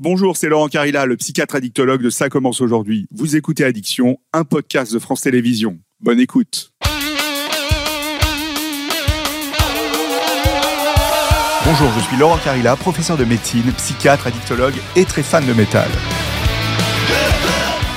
Bonjour, c'est Laurent Carilla, le psychiatre addictologue de Ça commence aujourd'hui. Vous écoutez Addiction, un podcast de France Télévisions. Bonne écoute. Bonjour, je suis Laurent Carilla, professeur de médecine, psychiatre, addictologue et très fan de métal.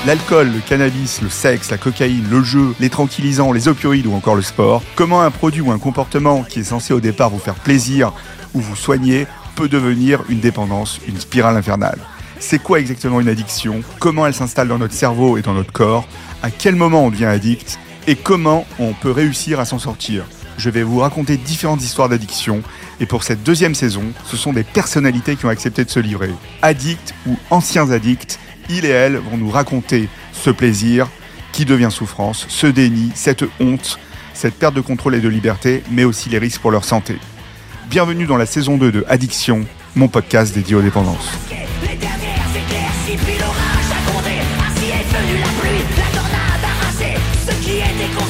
L'alcool, le cannabis, le sexe, la cocaïne, le jeu, les tranquillisants, les opioïdes ou encore le sport. Comment un produit ou un comportement qui est censé au départ vous faire plaisir ou vous soigner peut devenir une dépendance, une spirale infernale. C'est quoi exactement une addiction? Comment elle s'installe dans notre cerveau et dans notre corps? À quel moment on devient addict? Et comment on peut réussir à s'en sortir? Je vais vous raconter différentes histoires d'addiction et pour cette deuxième saison, ce sont des personnalités qui ont accepté de se livrer. Addicts ou anciens addicts, ils et elles vont nous raconter ce plaisir qui devient souffrance, ce déni, cette honte, cette perte de contrôle et de liberté, mais aussi les risques pour leur santé. Bienvenue dans la saison 2 de Addiction, mon podcast dédié aux dépendances.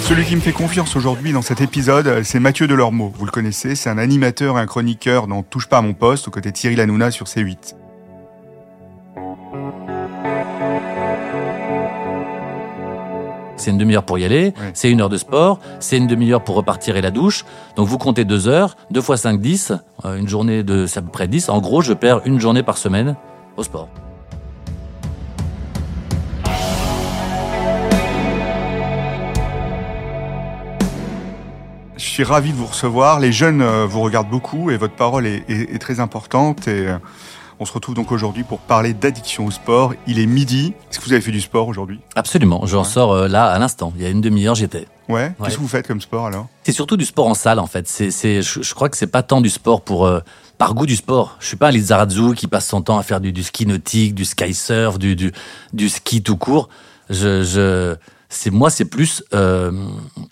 Celui qui me fait confiance aujourd'hui dans cet épisode, c'est Mathieu Delormeau. Vous le connaissez, c'est un animateur et un chroniqueur dans Touche pas à mon poste, aux côtés de Thierry Hanouna sur C8. C'est une demi-heure pour y aller, c'est une heure de sport, c'est une demi-heure pour repartir et la douche. Donc vous comptez deux heures, deux fois cinq, dix, euh, une journée de, c'est à peu près dix. En gros, je perds une journée par semaine au sport. Je suis ravi de vous recevoir. Les jeunes euh, vous regardent beaucoup et votre parole est, est- est très importante. Et euh, on se retrouve donc aujourd'hui pour parler d'addiction au sport. Il est midi. Est-ce que vous avez fait du sport aujourd'hui? Absolument, j'en sors euh, là à l'instant. Il y a une demi-heure, j'étais. Ouais. Ouais. Qu'est-ce que vous faites comme sport alors? C'est surtout du sport en salle en fait. C'est, c'est, je, je crois que c'est pas tant du sport pour euh, par goût du sport. Je suis pas un Lizarazu qui passe son temps à faire du, du ski nautique, du sky surf, du, du, du ski tout court. Je, je, c'est moi, c'est plus euh,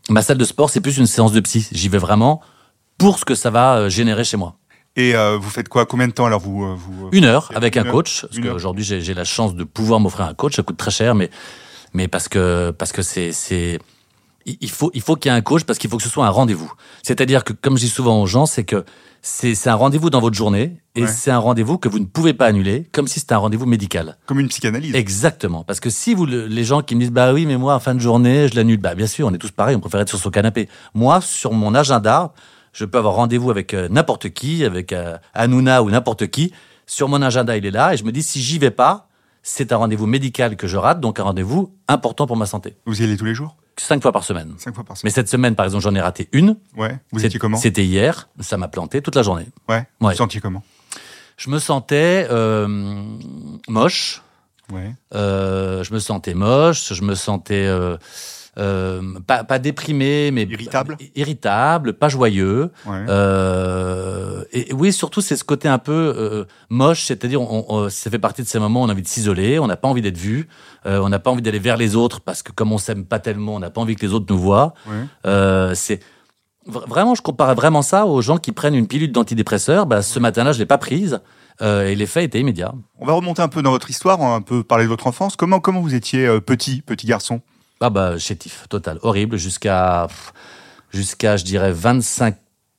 ma salle de sport, c'est plus une séance de psy. J'y vais vraiment pour ce que ça va euh, générer chez moi. Et euh, vous faites quoi? Combien de temps alors vous, euh, vous euh, Une heure Une avec un heure? coach, parce qu'aujourd'hui j'ai, la chance de pouvoir m'offrir un coach. Ça coûte très cher, mais mais parce que parce que c'est c'est il faut il faut qu'il y ait un coach parce qu'il faut que ce soit un rendez-vous. C'est-à-dire que comme je dis souvent aux gens, c'est que c'est c'est un rendez-vous dans votre journée et Ouais. c'est un rendez-vous que vous ne pouvez pas annuler, comme si c'était un rendez-vous médical. Comme une psychanalyse. Exactement, parce que si vous le- les gens qui me disent bah oui mais moi en fin de journée je l'annule, bah bien sûr on est tous pareils, on préfère être sur son canapé. Moi sur mon agenda, je peux avoir rendez-vous avec euh, n'importe qui, avec euh, Hanouna ou n'importe qui. Sur mon agenda il est là et je me dis si j'y vais pas, c'est un rendez-vous médical que je rate, donc un rendez-vous important pour ma santé. Vous y allez tous les jours? Cinq fois par semaine. Cinq fois par Mais semaine. cette semaine par exemple j'en ai raté une. Ouais. Vous étiez comment? C'était hier, ça m'a planté toute la journée. Ouais. Vous Ouais. vous sentiez comment? Je me sentais euh, moche. Ouais. Euh, je me sentais moche, je me sentais euh, euh, pas, pas déprimé, mais Irritable irritable, pas joyeux. Ouais. Euh, et oui, surtout c'est ce côté un peu euh, moche, c'est-à-dire on, on- ça fait partie de ces moments où on a envie de s'isoler, on n'a pas envie d'être vu, euh, on n'a pas envie d'aller vers les autres parce que comme on s'aime pas tellement, on n'a pas envie que les autres nous voient. Ouais. Euh, c'est vra- vraiment, je compare vraiment ça aux gens qui prennent une pilule d'antidépresseur. Bah, ce matin-là, je l'ai pas prise euh, et l'effet était immédiat. On va remonter un peu dans votre histoire, on va un peu parler de votre enfance. Comment comment vous étiez euh, petit, petit garçon? Ah bah chétif, total, horrible, jusqu'à je dirais 25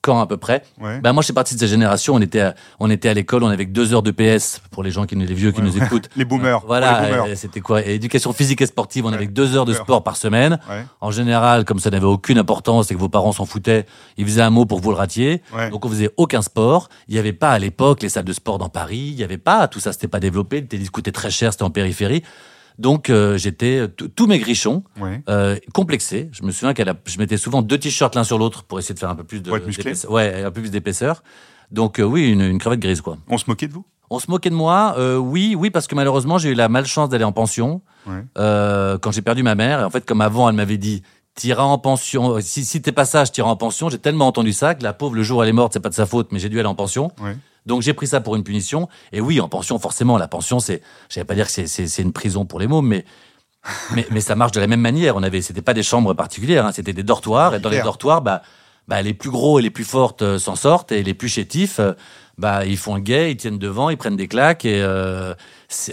ans à peu près. Ouais. Bah moi je suis parti de cette génération, on était à, on était à l'école, on avait que deux heures de PS pour les gens qui nous les vieux qui Ouais, nous écoutent. Les boomers. Voilà, Pour les boomers. euh, c'était quoi? Éducation physique et sportive, on Ouais, avait que deux heures de sport par semaine. En général, comme ça n'avait aucune importance et que vos parents s'en foutaient, ils faisaient un mot pour vous le ratiez. Ouais. Donc on faisait aucun sport. Il n'y avait pas à l'époque les salles de sport dans Paris. Il n'y avait pas tout ça, c'était pas développé. Le tennis coûtait très cher, c'était en périphérie. Donc euh, j'étais t- tous mes grichons Ouais. euh, complexés. Je me souviens qu'elle je mettais souvent deux t-shirts l'un sur l'autre pour essayer de faire un peu plus de d'épaisseur. Ouais, un peu plus d'épaisseur. Donc euh, oui, une, une crevette grise quoi. On se moquait de vous? On se moquait de moi, euh, oui, oui, parce que malheureusement j'ai eu la malchance d'aller en pension Ouais. euh, quand j'ai perdu ma mère. Et en fait, comme avant, elle m'avait dit, t'iras en pension. Si, si t'es pas sage, t'iras en pension. J'ai tellement entendu ça que la pauvre, le jour où elle est morte, c'est pas de sa faute, mais j'ai dû aller en pension. Ouais. Donc j'ai pris ça pour une punition. Et oui, en pension, forcément, la pension, c'est, je vais pas dire que c'est, une prison pour les mômes, mais mais, mais ça marche de la même manière. On avait, c'était pas des chambres particulières, hein, c'était des dortoirs. Et dans les dortoirs, bah, bah, les plus gros et les plus fortes euh, s'en sortent, et les plus chétifs, euh, bah, ils font le guet, ils tiennent devant, ils prennent des claques, et euh,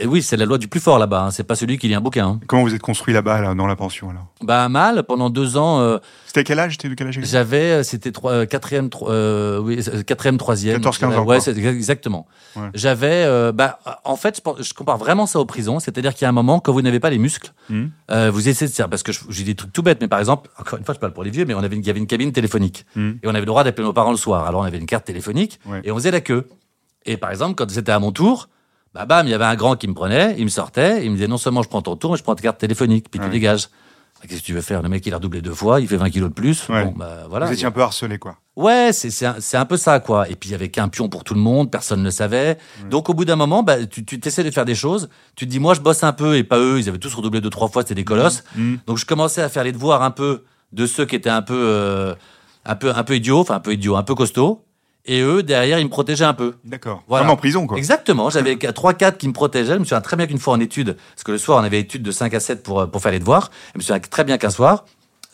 Oui, c'est la loi du plus fort là-bas. hein. C'est pas celui qui lit un bouquin. hein. Comment vous êtes construit là-bas, là, dans la pension alors Bah mal. Pendant deux ans, euh, C'était quel âge C'était de quel âge j'avais, euh, c'était trois- euh, quatrième, euh, oui, euh, quatrième, troisième. 14-15 Donc, ans, Ouais, exactement. Ouais. J'avais, euh, bah, en fait, je, compare vraiment ça aux prisons. C'est-à-dire qu'il y a un moment quand vous n'avez pas les muscles, euh, vous essayez de faire parce que je- j'ai des trucs tout bêtes, mais par exemple, encore une fois, je parle pour les vieux, mais on avait, une- il y avait une cabine téléphonique Mhm. et on avait le droit d'appeler nos parents le soir. Alors on avait une carte téléphonique Ouais. et on faisait la queue. Et par exemple, quand c'était à mon tour, bah bam, il y avait un grand qui me prenait, il me sortait, il me disait non seulement je prends ton tour, mais je prends ta carte téléphonique, puis Ouais. tu dégages. Bah, Qu'est-ce que tu veux faire? Le mec, il a redoublé deux fois, il fait 20 kilos de plus. Ouais. Bon, bah voilà. Vous étiez un peu harcelé, quoi. Ouais, c'est c'est un, c'est un peu ça, quoi. Et puis, il y avait qu'un pion pour tout le monde, personne ne le savait. Donc, au bout d'un moment, bah, tu tu t'essaies de faire des choses. Tu te dis, moi, je bosse un peu, et pas eux. Ils avaient tous redoublé deux, trois fois, c'était des colosses. Mhm. Donc, je commençais à faire les devoirs un peu de ceux qui étaient un peu, euh, un peu, un peu idiots, enfin, un peu idiots, un peu costauds. Et eux, derrière, ils me protégeaient un peu. D'accord. Voilà. Vraiment en prison, quoi. Exactement. J'avais 3-4 qui me protégeaient. Je me souviens très bien qu'une fois en études, parce que le soir, on avait études de 5 à 7 pour, euh, pour faire les devoirs. Je me souviens très bien qu'un soir,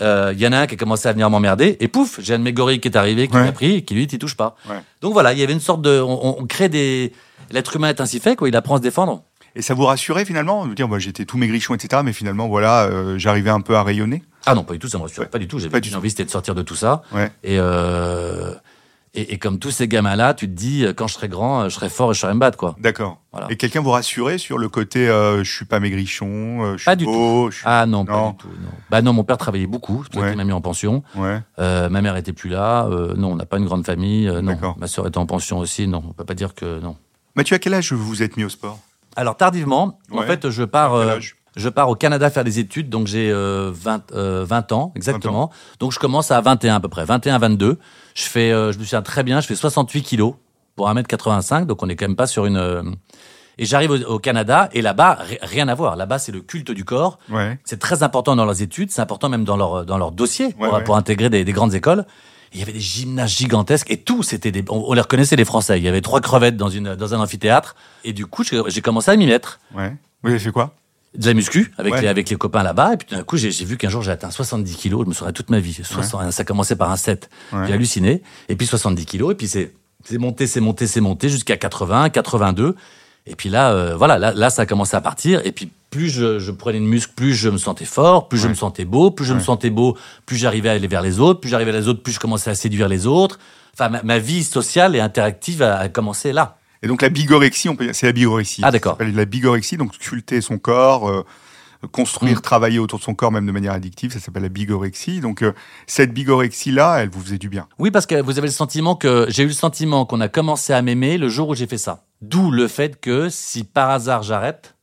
euh, il y en a un qui a commencé à venir m'emmerder. Et pouf, j'ai un de mes gorilles qui est arrivé, qui Ouais. m'a pris, et qui lui, t'y touche pas. Ouais. Donc voilà, il y avait une sorte de. On, on crée des. L'être humain est ainsi fait, quoi. Il apprend à se défendre. Et ça vous rassurait finalement? De dire, moi j'étais tout maigrichon, etc. Mais finalement, voilà, euh, j'arrivais un peu à rayonner? Ah non, pas du tout, ça me rassurait Ouais. pas du tout. J'avais une envie, c'était de sortir de tout ça. Ouais. Et, euh, et, et comme tous ces gamins-là, tu te dis, euh, quand je serai grand, euh, je serai fort et je saurai me battre, quoi. D'accord. Voilà. Et quelqu'un vous rassurait sur le côté, euh, je suis pas maigrichon, euh, je suis Pas du beau, je suis- Ah non, pas du tout. Non. Bah non, mon père travaillait beaucoup. Ça Ouais. m'a mis en pension. Ouais. Euh, ma mère était plus là. Non, on n'a pas une grande famille. Non. Ma sœur était en pension aussi. Non, on peut pas dire que non. Mathieu, à quel âge vous vous êtes mis au sport? Alors tardivement, en Ouais. fait, je pars. Quel âge? Je pars au Canada faire des études, donc j'ai euh, 20, euh, 20 ans exactement. Donc je commence à 21 à peu près, 21, 22. Je fais, euh, je me souviens très bien, je fais 68 kilos pour 1m85, donc on est quand même pas sur une. euh, Et j'arrive au, au Canada et là-bas, ri- rien à voir. Là-bas, c'est le culte du corps. Ouais. C'est très important dans leurs études, c'est important même dans leur, dans leur dossier pour, Ouais, pour intégrer des, des grandes écoles. Et il y avait des gymnases gigantesques et tout, c'était des, on, on les reconnaissait les Français. Il y avait trois crevettes dans une, dans un amphithéâtre. Et du coup, j'ai j'ai commencé à m'y mettre. Ouais. Vous avez fait quoi? De la muscu avec, Ouais. les, avec les copains là-bas. Et puis tout d'un coup, j'ai vu qu'un jour, j'ai atteint 70 kilos. Je me souviens toute ma vie. 60, Ça commençait par un 7. Ouais. J'ai halluciné. Et puis 70 kilos. Et puis c'est c'est monté, c'est monté, c'est monté jusqu'à 80, 82. Et puis là, euh, voilà, là, là, ça a commencé à partir. Et puis plus je, je prenais de muscle, plus je me sentais fort, plus je me sentais beau, plus je me sentais beau, plus j'arrivais à aller vers les autres, plus j'arrivais vers les autres, plus je commençais à séduire les autres. Enfin, ma, ma vie sociale et interactive a, a commencé là. Et donc la bigorexie, on peut dire, c'est la bigorexie. Ah, d'accord. La bigorexie, donc sculpter son corps, euh, construire, Mm. travailler autour de son corps, même de manière addictive, ça s'appelle la bigorexie. Donc euh, cette bigorexie-là, elle vous faisait du bien. Oui, parce que vous avez le sentiment que j'ai eu le sentiment qu'on a commencé à m'aimer le jour où j'ai fait ça. D'où le fait que si par hasard j'arrête,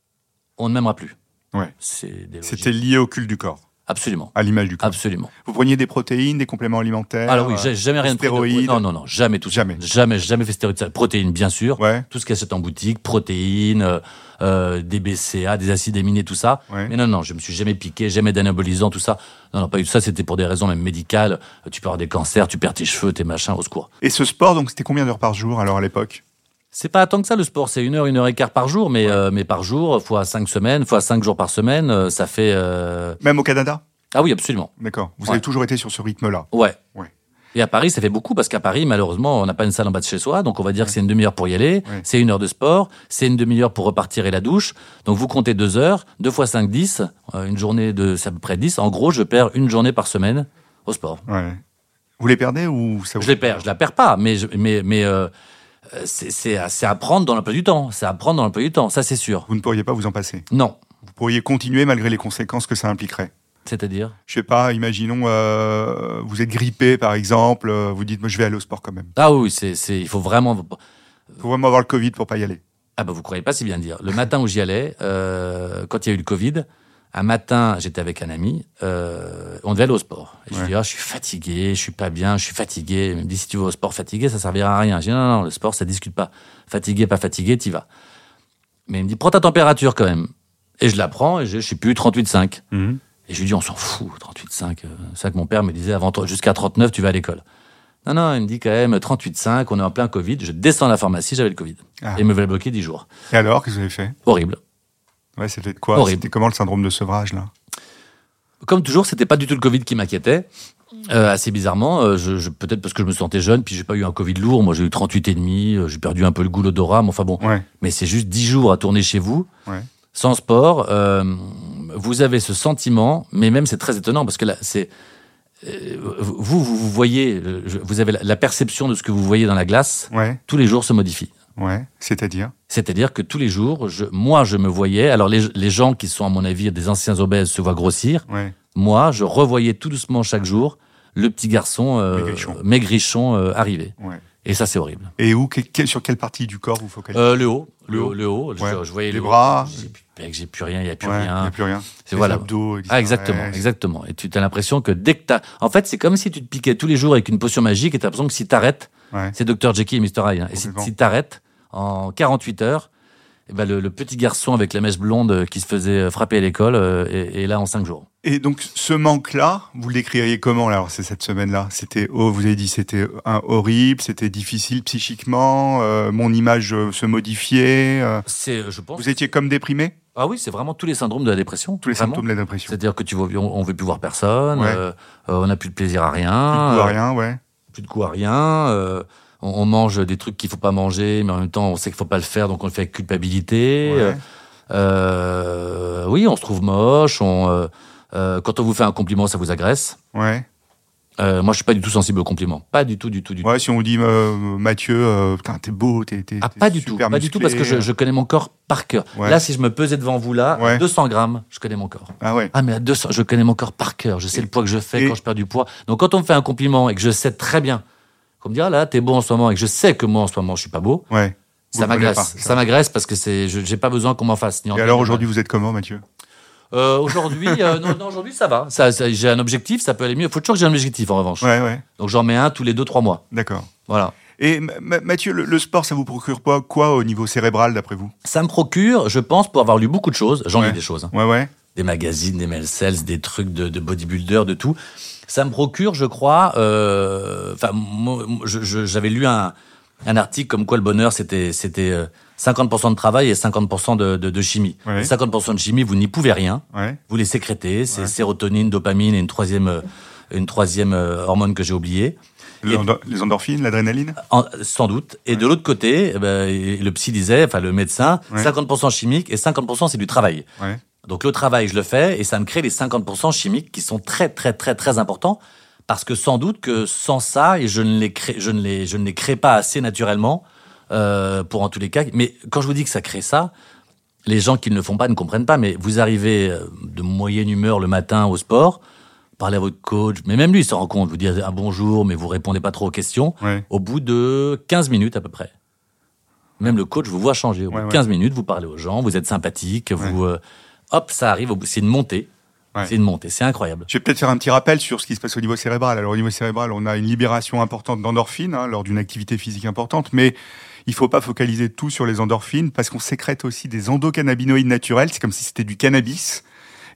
on ne m'aimera plus. Ouais. C'était lié au culte du corps, absolument, à l'image du corps. absolument. Vous preniez des protéines, des compléments alimentaires Alors oui, euh, j'ai jamais rien pris de- stéroïdes. Non, non, non, jamais tout ça. Jamais. Jamais, jamais fait stéroïdes. Protéines, bien sûr. Ouais, Tout ce qui achète en boutique, protéines, euh, euh, des BCA, des acides aminés, tout ça. ouais. Mais non, non, je me suis jamais piqué, jamais d'anabolisant, tout ça. Non, non, pas tout ça. C'était pour des raisons même médicales. Euh, Tu peux avoir des cancers, tu perds tes cheveux, tes machins, au secours. Et ce sport, donc c'était combien d'heures par jour alors à l'époque? C'est pas tant que ça le sport, c'est une heure, une heure et quart par jour, mais, euh, mais par jour, fois cinq semaines, fois cinq jours par semaine, euh, ça fait. euh, Même au Canada? Ah oui, absolument. D'accord. Vous Ouais. avez toujours été sur ce rythme-là? Ouais. Ouais. Et à Paris, ça fait beaucoup parce qu'à Paris, malheureusement, on n'a pas une salle en bas de chez soi, donc on va dire que c'est une demi-heure pour y aller, c'est une heure de sport, c'est une demi-heure pour repartir et la douche. Donc vous comptez deux heures, deux fois cinq, dix, une journée de, c'est à peu près dix. En gros, je perds une journée par semaine au sport. Ouais. Vous les perdez ou ça vous... Je les perds, je la perds pas, mais je- mais mais c'est c'est à- prendre dans l'emploi du temps, c'est à prendre dans l'emploi du temps, ça c'est sûr. Vous ne pourriez pas vous en passer. Non, Vous pourriez continuer malgré les conséquences que ça impliquerait. c'est-à-dire. Je sais pas, imaginons, euh, vous êtes grippé par exemple, euh, vous dites, moi je vais aller au sport quand même. Ah oui, c'est il faut vraiment. faut vraiment avoir le Covid pour pas y aller. Ah bah vous croyez pas si bien dire. Le matin où j'y allais, euh, quand il y a eu le Covid, un matin j'étais avec un ami, euh, on devait aller au sport. Et je lui dis ah je suis fatigué, je suis pas bien, je suis fatigué. Il me dit si tu vas au sport fatigué, ça servira à rien. Je dis non non, le sport ça discute pas. Fatigué pas fatigué, t'y vas. Mais il me dit prends ta température quand même. Et je la prends et je, je suis plus 38,5. Et je lui dis, on s'en fout, 38,5. euh, C'est ça que mon père me disait, avant jusqu'à 39, tu vas à l'école. Non, non, il me dit quand même 38,5, on est en plein Covid. Je descends à la pharmacie, j'avais le Covid. Ah. Et il me avait bloqué 10 jours. Et alors, qu'est-ce que vous avez fait? Horrible. Ouais, c'était quoi? C'était comment le syndrome de sevrage là? Comme toujours, c'était pas du tout le Covid qui m'inquiétait. Euh, assez bizarrement, euh, je, je- peut-être parce que je me sentais jeune, puis j'ai pas eu un Covid lourd. Moi, j'ai eu 38 et demi, euh, j'ai perdu un peu le goût, l'odorat, mais enfin bon. Ouais. Mais c'est juste 10 jours à tourner chez vous, Ouais. sans sport. euh, vous avez ce sentiment, mais même c'est très étonnant parce que là, c'est euh, vous, vous, vous voyez, vous avez la, la perception de ce que vous voyez dans la glace. Ouais. Tous les jours se modifie. Ouais. C'est-à-dire? C'est-à-dire que tous les jours, je, moi, je me voyais. Alors, les, les gens qui sont, à mon avis, des anciens obèses se voient grossir. Ouais. Moi, je revoyais tout doucement chaque jour le petit garçon euh, Maigrichon. maigrichon, euh, arriver. Ouais. Et ça, c'est horrible. Et où que- que- Sur quelle partie du corps vous focalisez? Euh, le haut, le Le haut, le haut. Je- Ouais. Je, voyais Les le bras? J'ai plus, rien, il n'y a plus Ouais, Il n'y rien. a plus rien. C'est voilà. abdos. Ah, exactement, exactement. Et tu as l'impression que dès que t'as, en fait, c'est comme si tu te piquais tous les jours avec une potion magique et t'as l'impression que si t'arrêtes, Ouais. c'est Dr Jekyll et Mr Hyde. hein. Et si t'arrêtes en 48 heures, eh ben le, le petit garçon avec la mèche blonde euh, qui se faisait euh, frapper à l'école euh, est, est là en 5 jours. Et donc, ce manque-là, vous le décririez comment, là, alors, c'est cette semaine-là? C'était, oh, vous avez dit, c'était un horrible, c'était difficile psychiquement, euh, mon image se modifiait, euh, C'est, je pense. vous étiez comme déprimé? Ah oui, c'est vraiment tous les syndromes de la dépression. Tous les vraiment. symptômes de la dépression. C'est-à-dire que tu vois, on, on veut plus voir personne, Ouais. euh, on n'a plus de plaisir à rien, Plus de goût à rien, ouais. plus de goût à rien. On, on mange des trucs qu'il faut pas manger, mais en même temps, on sait qu'il faut pas le faire, donc on le fait avec culpabilité. Ouais. Euh, oui, on se trouve moche. On, euh, euh, quand on vous fait un compliment, ça vous agresse. Ouais. Euh, moi, je suis pas du tout sensible aux compliments. Pas du tout, du tout, du tout. Ouais, si on vous dit, Mathieu, putain, t'es beau, t'es, Ah, pas du tout, pas du tout, parce que je, je connais mon corps par cœur. Ouais. Là, si je me pesais devant vous là, Ouais. 200 grammes, je connais mon corps. Ah ouais. Ah, mais à 200, je connais mon corps par cœur. Je sais Et- le poids que je fais et- quand je perds du poids. Donc, quand on me fait un compliment et que je sais très bien, qu'on me dit, ah là, t'es beau en ce moment, et que je sais que moi, en ce moment, je suis pas beau, Ouais. Ça m'agresse. Ça m'agresse parce que c'est, je j'ai pas besoin qu'on m'en fasse. Ni en Et alors aujourd'hui, vous êtes comment, Mathieu? Euh, aujourd'hui, euh, non, non, aujourd'hui, ça va. Ça, ça- j'ai un objectif, ça peut aller mieux. Il faut toujours que j'ai un objectif, en revanche. Ouais, ouais. Donc, j'en mets un tous les 2-3 mois. D'accord. Voilà. Et Ma- Ma- Mathieu, le, le sport, ça vous procure pas quoi au niveau cérébral, d'après vous? Ça me procure, je pense, pour avoir lu beaucoup de choses, j'en Ouais. lis des choses, hein. Ouais, ouais. des magazines, des mail sales, des trucs de, de bodybuilder, de tout. Ça me procure, je crois, euh, enfin, j'avais lu un, un article comme quoi le bonheur, c'était c'était euh, 50% de travail et 50% de, de, de chimie. Ouais. Et 50% de chimie, vous n'y pouvez rien. Ouais. Vous les sécrétez, c'est Ouais. sérotonine, dopamine et une troisième, euh, une troisième euh, hormone que j'ai oubliée. Les, endorphines, l'adrénaline? En- sans doute. Et de l'autre côté, eh ben, le psy disait, enfin le médecin, Ouais. 50% chimique et 50% c'est du travail. Donc le travail, je le fais et ça me crée les 50% chimiques qui sont très très très très importants parce que sans doute que sans ça et je ne les crée, je ne les je ne les crée pas assez naturellement euh, pour en tous les cas. Mais quand je vous dis que ça crée ça, les gens qui ne le font pas ne comprennent pas. Mais vous arrivez euh, de moyenne humeur le matin au sport, parlez à votre coach, mais même lui il se rend compte, vous dites un bonjour, mais vous répondez pas trop aux questions. Ouais. Au bout de 15 minutes à peu près. Même le coach vous voit changer. Au bout Ouais, de ouais. 15 minutes, vous parlez aux gens, vous êtes sympathique, vous, euh, hop, ça arrive. au bout- C'est une montée. Ouais. C'est une montée. C'est incroyable. Je vais peut-être faire un petit rappel sur ce qui se passe au niveau cérébral. Alors au niveau cérébral, on a une libération importante d'endorphines hein, lors d'une activité physique importante, mais il faut pas focaliser tout sur les endorphines parce qu'on sécrète aussi des endocannabinoïdes naturels. C'est comme si c'était du cannabis.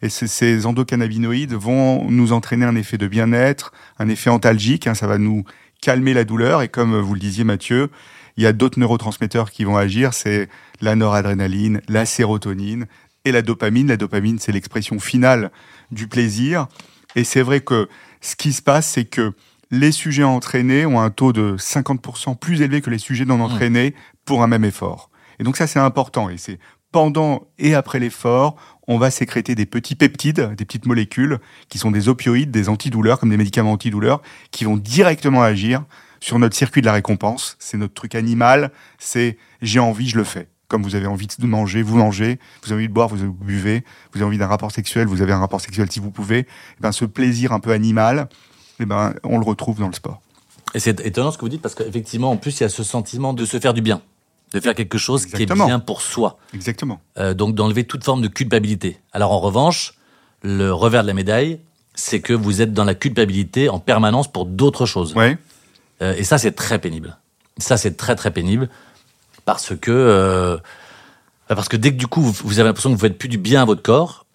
Et ces- ces endocannabinoïdes vont nous entraîner un effet de bien-être, un effet antalgique. hein, ça va nous calmer la douleur. Et comme vous le disiez, Mathieu, il y a d'autres neurotransmetteurs qui vont agir. C'est la noradrénaline, la sérotonine et la dopamine. La dopamine, c'est l'expression finale du plaisir. Et c'est vrai que ce qui se passe, c'est que les sujets entraînés ont un taux de 50% plus élevé que les sujets non entraînés pour un même effort. Et donc ça, c'est important. Et c'est pendant et après l'effort, on va sécréter des petits peptides, des petites molécules qui sont des opioïdes, des antidouleurs, comme des médicaments antidouleurs, qui vont directement agir sur notre circuit de la récompense. C'est notre truc animal. C'est j'ai envie, je le fais. Comme vous avez envie de manger, vous mangez. Vous avez envie de boire, vous buvez. Vous avez envie d'un rapport sexuel, vous avez un rapport sexuel si vous pouvez. Eh ben, ce plaisir un peu animal, eh ben, on le retrouve dans le sport. Et c'est étonnant ce que vous dites parce qu'effectivement, en plus, il y a ce sentiment de se faire du bien, de faire quelque chose qui est bien pour soi. Exactement. Euh, donc d'enlever toute forme de culpabilité. Alors en revanche, le revers de la médaille, c'est que vous êtes dans la culpabilité en permanence pour d'autres choses. Ouais. Euh, et ça, c'est très pénible. Ça, c'est très très pénible parce que euh, parce que dès que du coup vous, avez l'impression que vous faites plus du bien à votre corps,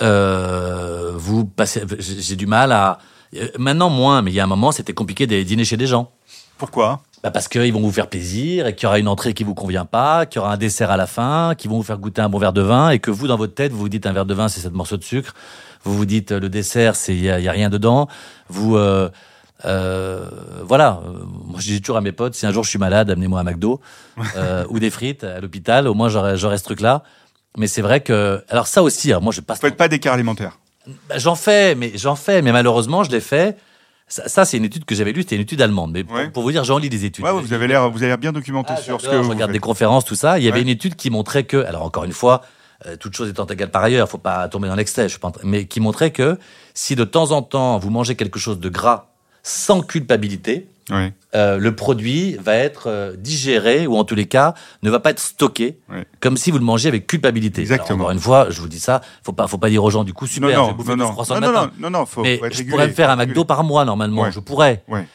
euh, vous passez. J'ai du mal à euh, maintenant moins, mais il y a un moment, c'était compliqué d'aller dîner chez des gens Pourquoi? Bah parce qu'ils vont vous faire plaisir et qu'il y aura une entrée qui vous convient pas, qu'il y aura un dessert à la fin, qu'ils vont vous faire goûter un bon verre de vin et que vous, dans votre tête, vous vous dites un verre de vin, c'est cette morceau de sucre. Vous vous dites le dessert, c'est il y, a y a rien dedans. Vous euh, euh, voilà. Moi, je dis toujours à mes potes, si un jour je suis malade, amenez-moi un McDo euh, ou des frites à l'hôpital. Au moins, j'aurai ce truc-là. Mais c'est vrai que alors ça aussi, alors moi je passe. Vous faites pas d'écart alimentaire. Bah, j'en fais, mais j'en fais, mais malheureusement, je l'ai fait. Ça, ça, c'est une étude que j'avais lue, c'était une étude allemande. Mais pour- Ouais. pour, vous dire, j'en lis des études. Ouais, vous avez l'air, vous avez l'air bien documenté Ah, sur ce que je vous regarde faites. des conférences, tout ça. Il y avait Ouais. une étude qui montrait que, alors encore une fois, euh, toute chose étant égale par ailleurs, faut pas tomber dans l'excès, je train- mais qui montrait que si de temps en temps vous mangez quelque chose de gras sans culpabilité, Euh, le produit va être euh, digéré ou en tous les cas ne va pas être stocké comme si vous le mangez avec culpabilité. Exactement. Alors, encore une fois, je vous dis ça, faut pas, faut pas dire aux gens du coup super, non, je vais non, bouffer non, non, non, non, matin. non, non, non, faut, mais faut je pourrais me faire un McDo par mois normalement, Ouais. je pourrais. Ouais,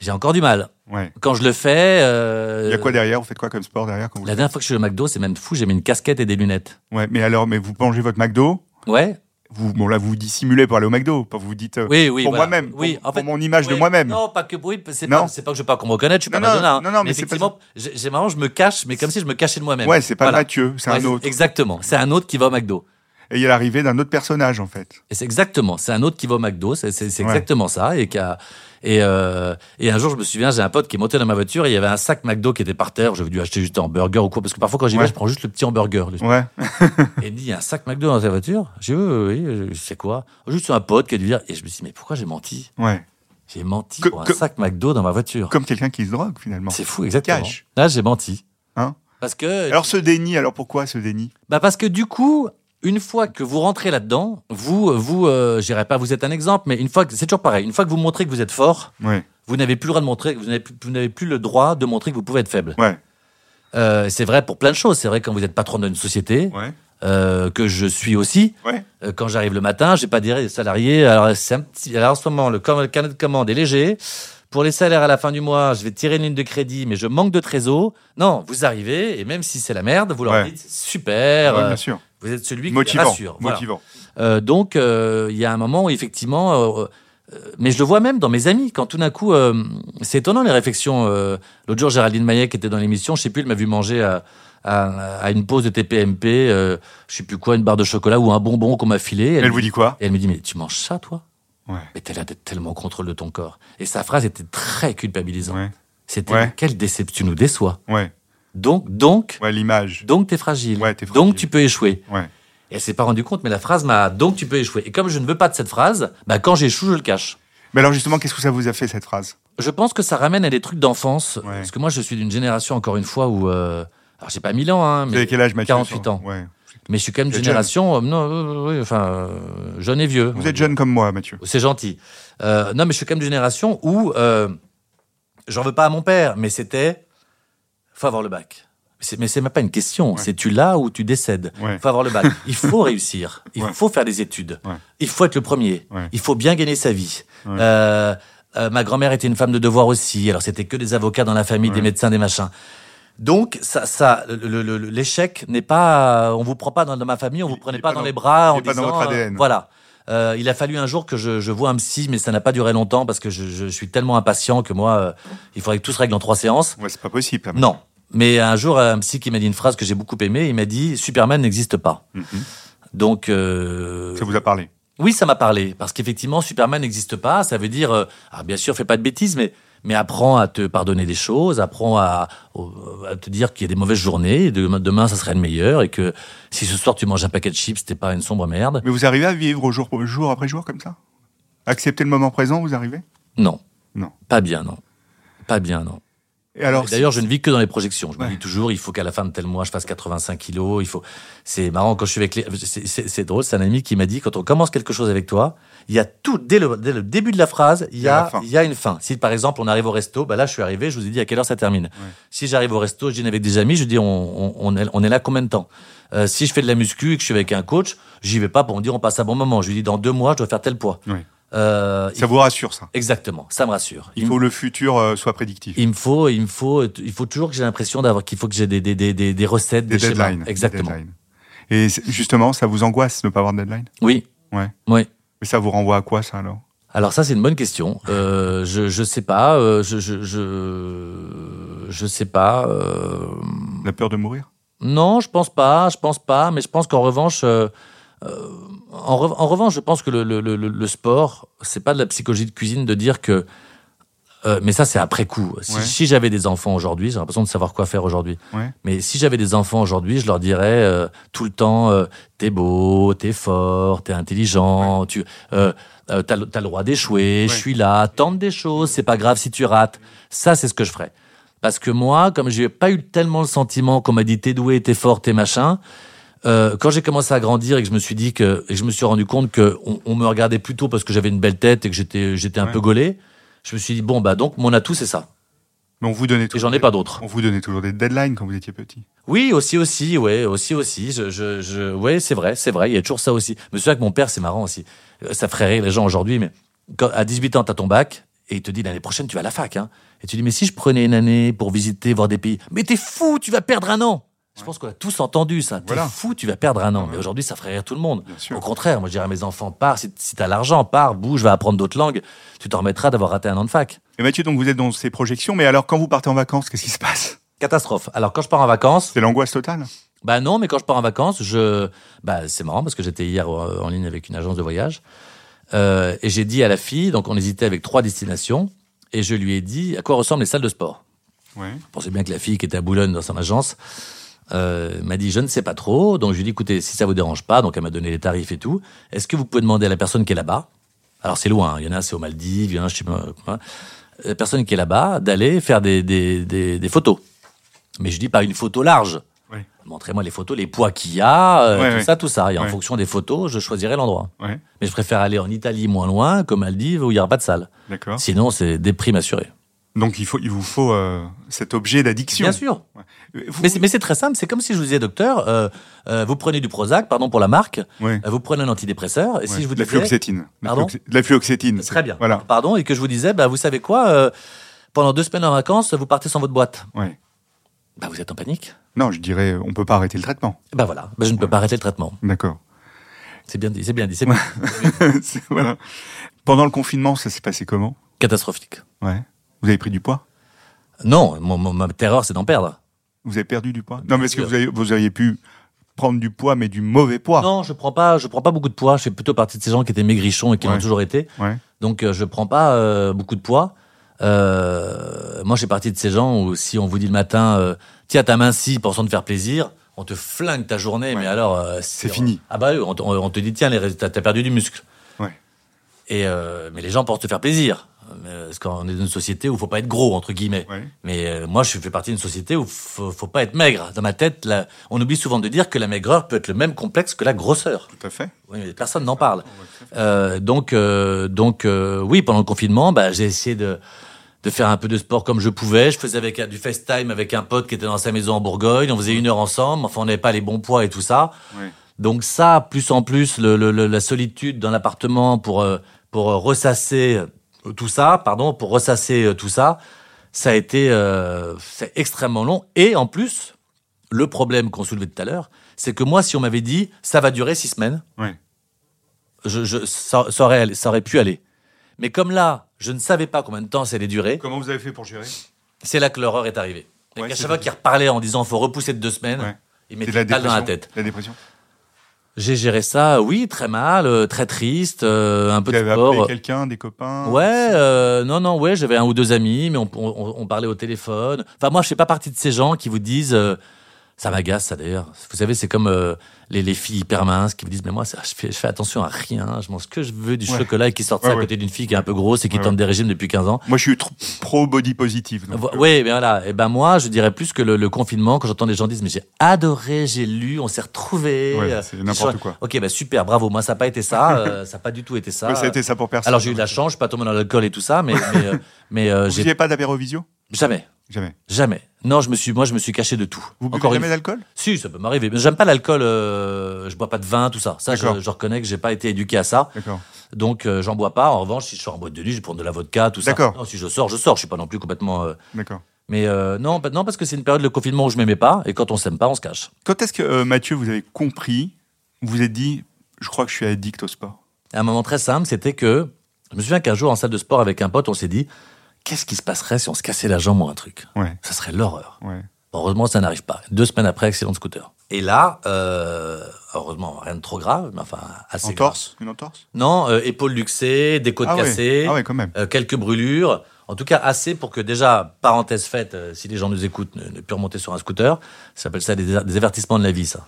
J'ai encore du mal. ouais. Quand je le fais, euh, Il y a quoi derrière? Vous faites quoi comme sport derrière quand vous... la dernière fois que je suis au McDo, c'est même fou, j'ai mis une casquette et des lunettes. Ouais, mais alors, mais vous mangez votre McDo? Ouais. Vous, bon là, vous dissimulez pour aller au McDo, pas vous vous dites euh, Oui, oui. pour voilà. moi-même, Oui, pour, en fait, pour mon image de moi-même. Non, pas que oui, c'est pas, c'est pas que je veux pas qu'on me reconnaisse, je suis pas Non, non, Madonna. hein. non, non, mais c'est pas effectivement, j'ai j'ai marrant, je me cache, mais comme si je me cachais de moi-même. Ouais, c'est pas Voilà. Mathieu, c'est Ouais, un autre. Exactement, c'est un autre qui va au McDo. Et il y a l'arrivée d'un autre personnage en fait. Et c'est exactement, c'est un autre qui va au McDo, c'est Ouais. exactement ça. Et, qui a- et, euh, et un jour, je me souviens, j'ai un pote qui est monté dans ma voiture et il y avait un sac McDo qui était par terre. J'avais dû acheter juste un hamburger ou quoi, parce que parfois quand j'y Ouais. vais, je prends juste le petit hamburger. le- Ouais. Et il me dit, il y a un sac McDo dans ta voiture? J'ai dit, oui, oui, oui, c'est quoi? Juste un pote qui a dû dire. Et je me suis dit, mais pourquoi j'ai menti? Ouais. J'ai menti Que- pour un que- sac McDo dans ma voiture. Comme quelqu'un qui se drogue finalement. C'est fou, exactement. Cache. Là, j'ai menti. Hein? Parce que, Alors ce déni, alors pourquoi ce déni? Bah parce que du coup, une fois que vous rentrez là-dedans, vous, vous, euh, j'irai pas vous êtes un exemple, mais une fois que c'est toujours pareil, une fois que vous montrez que vous êtes fort, Ouais. vous n'avez plus le droit de montrer, vous n'avez plus, vous n'avez plus le droit de montrer que vous pouvez être faible. Ouais. Euh, c'est vrai pour plein de choses. C'est vrai quand vous êtes patron d'une société, Ouais. euh, que je suis aussi. Ouais. Euh, quand j'arrive le matin, je vais pas aux salariés. Alors c'est un petit. Alors en ce moment, le, com- le carnet de commande est léger. Pour les salaires à la fin du mois, je vais tirer une ligne de crédit, mais je manque de trésor. Non, vous arrivez et même si c'est la merde, vous leur Ouais. dites super. Ouais, euh, bien sûr. Vous êtes celui qui les Motivant. rassure. Voilà. Motivant. Euh, donc, euh, il y a un moment où effectivement, euh, euh, mais je le vois même dans mes amis, quand tout d'un coup, euh, c'est étonnant les réflexions. euh, L'autre jour, Géraldine Maillet qui était dans l'émission, je sais plus, elle m'a vu manger à, à, à une pause de TPMP, euh, je sais plus quoi, une barre de chocolat ou un bonbon qu'on m'a filé. Elle me vous dit quoi? Et elle me dit, mais tu manges ça, toi? Ouais. Mais t'as l'air d'être tellement au contrôle de ton corps. Et sa phrase était très culpabilisante. Ouais. C'était, Ouais. quelle déception, tu nous déçois. Ouais. Donc, donc, Ouais, l'image. donc t'es fragile. Ouais, t'es fragile. Donc tu peux échouer. Ouais. Et elle s'est pas rendue compte, mais la phrase m'a, donc tu peux échouer. Et comme je ne veux pas de cette phrase, bah, quand j'échoue, je le cache. Mais alors justement, qu'est-ce que ça vous a fait cette phrase? Je pense que ça ramène à des trucs d'enfance. Ouais. Parce que moi, je suis d'une génération, encore une fois, où, euh, alors j'ai pas 1000 ans, hein, mais, avez quel âge, Mathieu 48 ans. Ouais. mais je suis quand même d'une génération, euh, non, euh, oui, enfin, euh, jeune et vieux. Vous êtes jeune comme moi, Mathieu. C'est gentil. Euh, non, mais je suis quand même d'une génération où euh, j'en veux pas à mon père, mais c'était faut avoir le bac. Mais c'est même pas une question. C'est tu l'as ou tu décèdes. Ouais. faut avoir le bac. Il faut réussir. Il Ouais. faut faire des études. Il faut être le premier. Il faut bien gagner sa vie. Euh, euh, ma grand-mère était une femme de devoir aussi. Alors c'était que des avocats dans la famille, des médecins, des machins. Donc ça, ça, l'échec n'est pas, on vous prend pas dans, dans ma famille, on Il- vous prenez il est pas pas dans dans- les bras il en pas dans disant, votre euh, ADN. voilà. Euh, il a fallu un jour que je, je vois un psy, mais ça n'a pas duré longtemps parce que je, je suis tellement impatient que moi, euh, il faudrait que tout se règle en trois séances. Ouais, c'est pas possible. Non. Mais un jour, un psy qui m'a dit une phrase que j'ai beaucoup aimée, il m'a dit Superman n'existe pas. Mhm. Donc, euh, Ça vous a parlé? oui, ça m'a parlé parce qu'effectivement, Superman n'existe pas. Ça veut dire, euh, ah, bien sûr, fais pas de bêtises, mais mais apprends à te pardonner des choses, apprends à, te dire qu'il y a des mauvaises journées, et demain, demain ça serait le meilleur, et que si ce soir tu manges un paquet de chips, t'es pas une sombre merde. Mais vous arrivez à vivre au jour, jour après jour comme ça? Accepter le moment présent, vous arrivez? Non, Non. pas bien, non, pas bien, non. D'ailleurs, je ne vis que dans les projections. Je me dis toujours, il faut qu'à la fin de tel mois, je fasse 85 kilos. Il faut. C'est marrant quand je suis avec les. c'est- drôle. C'est un ami qui m'a dit quand on commence quelque chose avec toi, il y a tout dès le, dès le début de la phrase, il y a il y a une fin. Si par exemple on arrive au resto, bah là je suis arrivé, je vous ai dit à quelle heure ça termine. Si j'arrive au resto, je dîne avec des amis, je dis on, on, on est, on est là combien de temps? Euh, si je fais de la muscu et que je suis avec un coach, j'y vais pas pour me dire on passe un bon moment. Je lui dis dans deux mois, je dois faire tel poids. Ouais. Euh, ça vous rassure ça Exactement, ça me rassure. Il faut que le futur euh, soit prédictif. Il me faut, il me faut, il faut toujours que j'ai l'impression d'avoir qu'il faut que j'ai des, des, des, des, des recettes, des, schémas. deadlines. Exactement. deadlines. Et justement, ça vous angoisse de ne pas avoir de deadline? Oui. Ouais. Oui. Mais ça vous renvoie à quoi ça alors? Alors ça c'est une bonne question. Euh, je je sais pas. euh, je je je je sais pas. euh, La peur de mourir? Non, je pense pas, je pense pas, mais je pense qu'en revanche, en, re- en revanche, je pense que le, le, le, le sport, c'est pas de la psychologie de cuisine de dire que. euh, mais ça, c'est après coup. Si, Ouais. si j'avais des enfants aujourd'hui, j'ai l'impression de savoir quoi faire aujourd'hui. Ouais. Mais si j'avais des enfants aujourd'hui, je leur dirais euh, tout le temps euh, t'es beau, t'es fort, t'es intelligent, tu euh, euh, t'as, le- t'as le droit d'échouer, je suis là, tente des choses, c'est pas grave si tu rates. Ça, c'est ce que je ferais. Parce que moi, comme j'ai pas eu tellement le sentiment qu'on m'a dit t'es doué, t'es fort, t'es machin, euh, quand j'ai commencé à grandir et que je me suis dit que et je me suis rendu compte que on, on me regardait plutôt parce que j'avais une belle tête et que j'étais j'étais un Ouais. peu gaulé, je me suis dit bon bah donc mon atout c'est ça. Mais on vous donnait Et toujours j'en ai des- pas d'autres. On vous donnait toujours des deadlines quand vous étiez petit. Oui, aussi, aussi, ouais, aussi, aussi. Je, je, je, ouais, c'est vrai, c'est vrai. Il y a toujours ça aussi. Je me souviens que mon père, c'est marrant aussi. Euh, Ça ferait rire les gens aujourd'hui, mais quand, à 18 ans, t'as ton bac et il te dit l'année prochaine, tu vas à la fac, hein. Et tu dis, mais si je prenais une année pour visiter, voir des pays, mais t'es fou, tu vas perdre un an. Je pense qu'on a tous entendu ça. T'es Voilà. fou, tu vas perdre un an. Mais aujourd'hui, ça ferait rire tout le monde. Au contraire, moi, je dirais à mes enfants, pars, si, si t'as l'argent, pars, bouge, va apprendre d'autres langues. Tu t'en remettras d'avoir raté un an de fac. Et Mathieu, donc vous êtes dans ces projections, mais alors quand vous partez en vacances, qu'est-ce qui se passe? Catastrophe. Alors, quand je pars en vacances, C'est l'angoisse totale? Bah non, mais quand je pars en vacances, je, bah c'est marrant parce que j'étais hier euh, en ligne avec une agence de voyage euh, et j'ai dit à la fille, donc on hésitait avec trois destinations et je lui ai dit à quoi ressemblent les salles de sport? Ouais. Je pensais bien que la fille qui était à Boulogne dans son agence euh, m'a dit je ne sais pas trop, donc je lui ai dit écoutez si ça vous dérange pas, donc elle m'a donné les tarifs et tout. Est-ce que vous pouvez demander à la personne qui est là-bas? Alors c'est loin, hein. il y en a c'est aux Maldives, il y en a je sais pas. quoi. La personne qui est là-bas d'aller faire des, des, des, des photos. Mais je dis pas une photo large. Montrez-moi les photos, les poids qu'il y a, euh, Ouais, tout ouais. ça, tout ça. Et en fonction des photos, je choisirai l'endroit. Mais je préfère aller en Italie moins loin, comme Maldives, où il n'y aura pas de salle. Sinon, c'est des primes assurées. Donc il, faut, il vous faut euh, cet objet d'addiction. Bien sûr. Euh, Vous- Mais c'est, très simple. C'est comme si je vous disais, docteur, euh, euh, vous prenez du Prozac, pardon pour la marque, Ouais. vous prenez un antidépresseur, et si je vous de la disais, fluoxétine. La Pardon la fluoxétine. très bien, Voilà. pardon, et que je vous disais, bah, vous savez quoi, pendant deux semaines en vacances, vous partez sans votre boîte. Ouais. Bah, vous êtes en panique. Non, je dirais, on peut pas arrêter le traitement. Bah voilà, bah, je ne peux pas arrêter le traitement. D'accord. C'est bien dit, c'est bien dit, c'est bien. C'est- voilà. Pendant le confinement, ça s'est passé comment? Catastrophique. Ouais. Vous avez pris du poids? Non, mon- mon- ma terreur, c'est d'en perdre. Vous avez perdu du poids? Non, mais est-ce que vous, avez, vous auriez pu prendre du poids, mais du mauvais poids? Non, je prends pas, je prends pas beaucoup de poids. Je fais plutôt partie de ces gens qui étaient maigrichons et qui Ouais. l'ont toujours été. Ouais. Donc euh, je prends pas euh, beaucoup de poids. Euh, moi, je fais partie de ces gens où si on vous dit le matin, tiens, t'as minci, pensant te faire plaisir, on te flingue ta journée. Ouais. Mais alors, C'est fini. Ah bah oui, on, te- on- on te dit tiens, les résultats, t'as perdu du muscle. Ouais. Et mais les gens pensent te faire plaisir. Euh, Parce qu'on est dans une société où faut pas être gros entre guillemets. Ouais. Mais euh, moi, je fais partie d'une société où faut, faut pas être maigre. Dans ma tête, on oublie souvent de dire que la maigreur peut être le même complexe que la grosseur. Tout à fait. Oui, mais personne n'en parle. Euh, donc, euh, donc, oui, pendant le confinement, bah, j'ai essayé de de faire un peu de sport comme je pouvais. Je faisais avec du FaceTime avec un pote qui était dans sa maison en Bourgogne. On faisait une heure ensemble. Enfin, on n'avait pas les bons poids et tout ça. Ouais. Donc ça, plus en plus, le, le- le- la solitude dans l'appartement pour pour ressasser tout ça, pardon, pour ressasser euh, tout ça, ça a été euh, c'est extrêmement long. Et en plus, le problème qu'on soulevait tout à l'heure, c'est que moi, si on m'avait dit ça va durer six semaines, Ouais. je, je, ça, ça aurait, ça aurait pu aller. Mais comme là, je ne savais pas combien de temps ça allait durer, Comment vous avez fait pour gérer? c'est là que l'horreur est arrivée. Ouais, c'est chaque fois qu'il reparlait en disant faut repousser de deux semaines, Ouais. il mettait la balle dans la tête. La dépression. J'ai géré ça, oui, très mal, euh, très triste, euh, un peu de sport. appelé quelqu'un, des copains Ouais, euh, non, non, ouais, j'avais un ou deux amis, mais on, on, on parlait au téléphone. Enfin, moi, je fais pas partie de ces gens qui vous disent, euh, ça m'agace, ça d'ailleurs. Vous savez, c'est comme euh, les, les filles hyper minces qui vous disent, mais moi, ça, je, fais, je fais attention à rien, je mange ce que je veux, du Ouais. chocolat et qui sortent Ouais, ça à ouais. côté d'une fille qui est un peu grosse et qui tente des régimes depuis 15 ans. Moi, je suis trop pro body positive. euh, Oui, mais voilà. Et ben moi, je dirais plus que le, le confinement, quand j'entends les gens dire, mais j'ai adoré, j'ai lu, on s'est retrouvés. C'est n'importe quoi. Ok, bah super, bravo. Moi, ça n'a pas été ça. euh, ça n'a pas du tout été ça. ça a été ça pour personne. Alors j'ai eu de la chance, je suis pas tombé dans l'alcool et tout ça, mais mais, euh, mais Vous j'ai pas d'apérovisio jamais, Jamais. jamais. Non, je me suis, moi, je me suis caché de tout. Vous buvez Encore une jamais d'alcool? Si, ça peut m'arriver. Mais j'aime pas l'alcool. Euh, je bois pas de vin, tout ça. Ça, je, reconnais que j'ai pas été éduqué à ça. D'accord. Donc, euh, j'en bois pas. En revanche, si je sors en boîte de nuit, je prends de la vodka, tout ça. D'accord. Non, si je sors, je sors. Je suis pas non plus complètement. euh, D'accord. Mais non, bah, non, parce que c'est une période de confinement où je m'aimais pas. Et quand on s'aime pas, on se cache. Quand est-ce que, Mathieu, vous avez compris, vous vous êtes dit, je crois que je suis addict au sport? Et un moment très simple, c'était que Je me souviens qu'un jour, en salle de sport avec un pote, on s'est dit, qu'est-ce qui se passerait si on se cassait la jambe ou un truc? Ouais, Ça serait l'horreur. ouais. Heureusement, ça n'arrive pas. Deux semaines après, accident de scooter. Et là, euh, heureusement, rien de trop grave, mais enfin, assez grave. Entorse Une entorse? Non, euh, épaules luxées, des côtes ah ouais. cassées, ah ouais, quand même. euh, quelques brûlures. En tout cas, assez pour que déjà, parenthèse faite, euh, si les gens nous écoutent, ne, ne plus remonter sur un scooter. Ça s'appelle ça des, des avertissements de la vie, ça.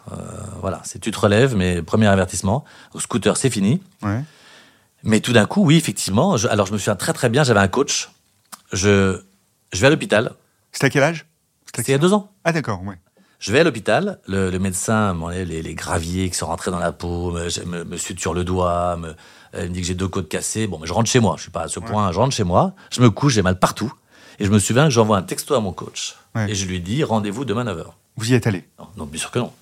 Voilà, c'est tu te relèves, mais premier avertissement. Au scooter, c'est fini. Ouais. Mais tout d'un coup, oui, effectivement. je- alors, je me souviens très très bien, j'avais un coach. Je, je vais à l'hôpital. C'était à quel âge? C'était il y a deux ans. Ah d'accord, ouais. Je vais à l'hôpital, le, le médecin m'enlève les, les graviers qui sont rentrés dans la peau, me, je- me, me suture le doigt, me, elle me dit que j'ai deux côtes cassées. Bon, mais je rentre chez moi, je suis pas à ce point, je rentre chez moi, je me couche, j'ai mal partout. Et je me souviens que j'envoie un texto à mon coach. Ouais. Et je lui dis rendez-vous demain 9h. Vous y êtes allé? Non, non, bien sûr que non.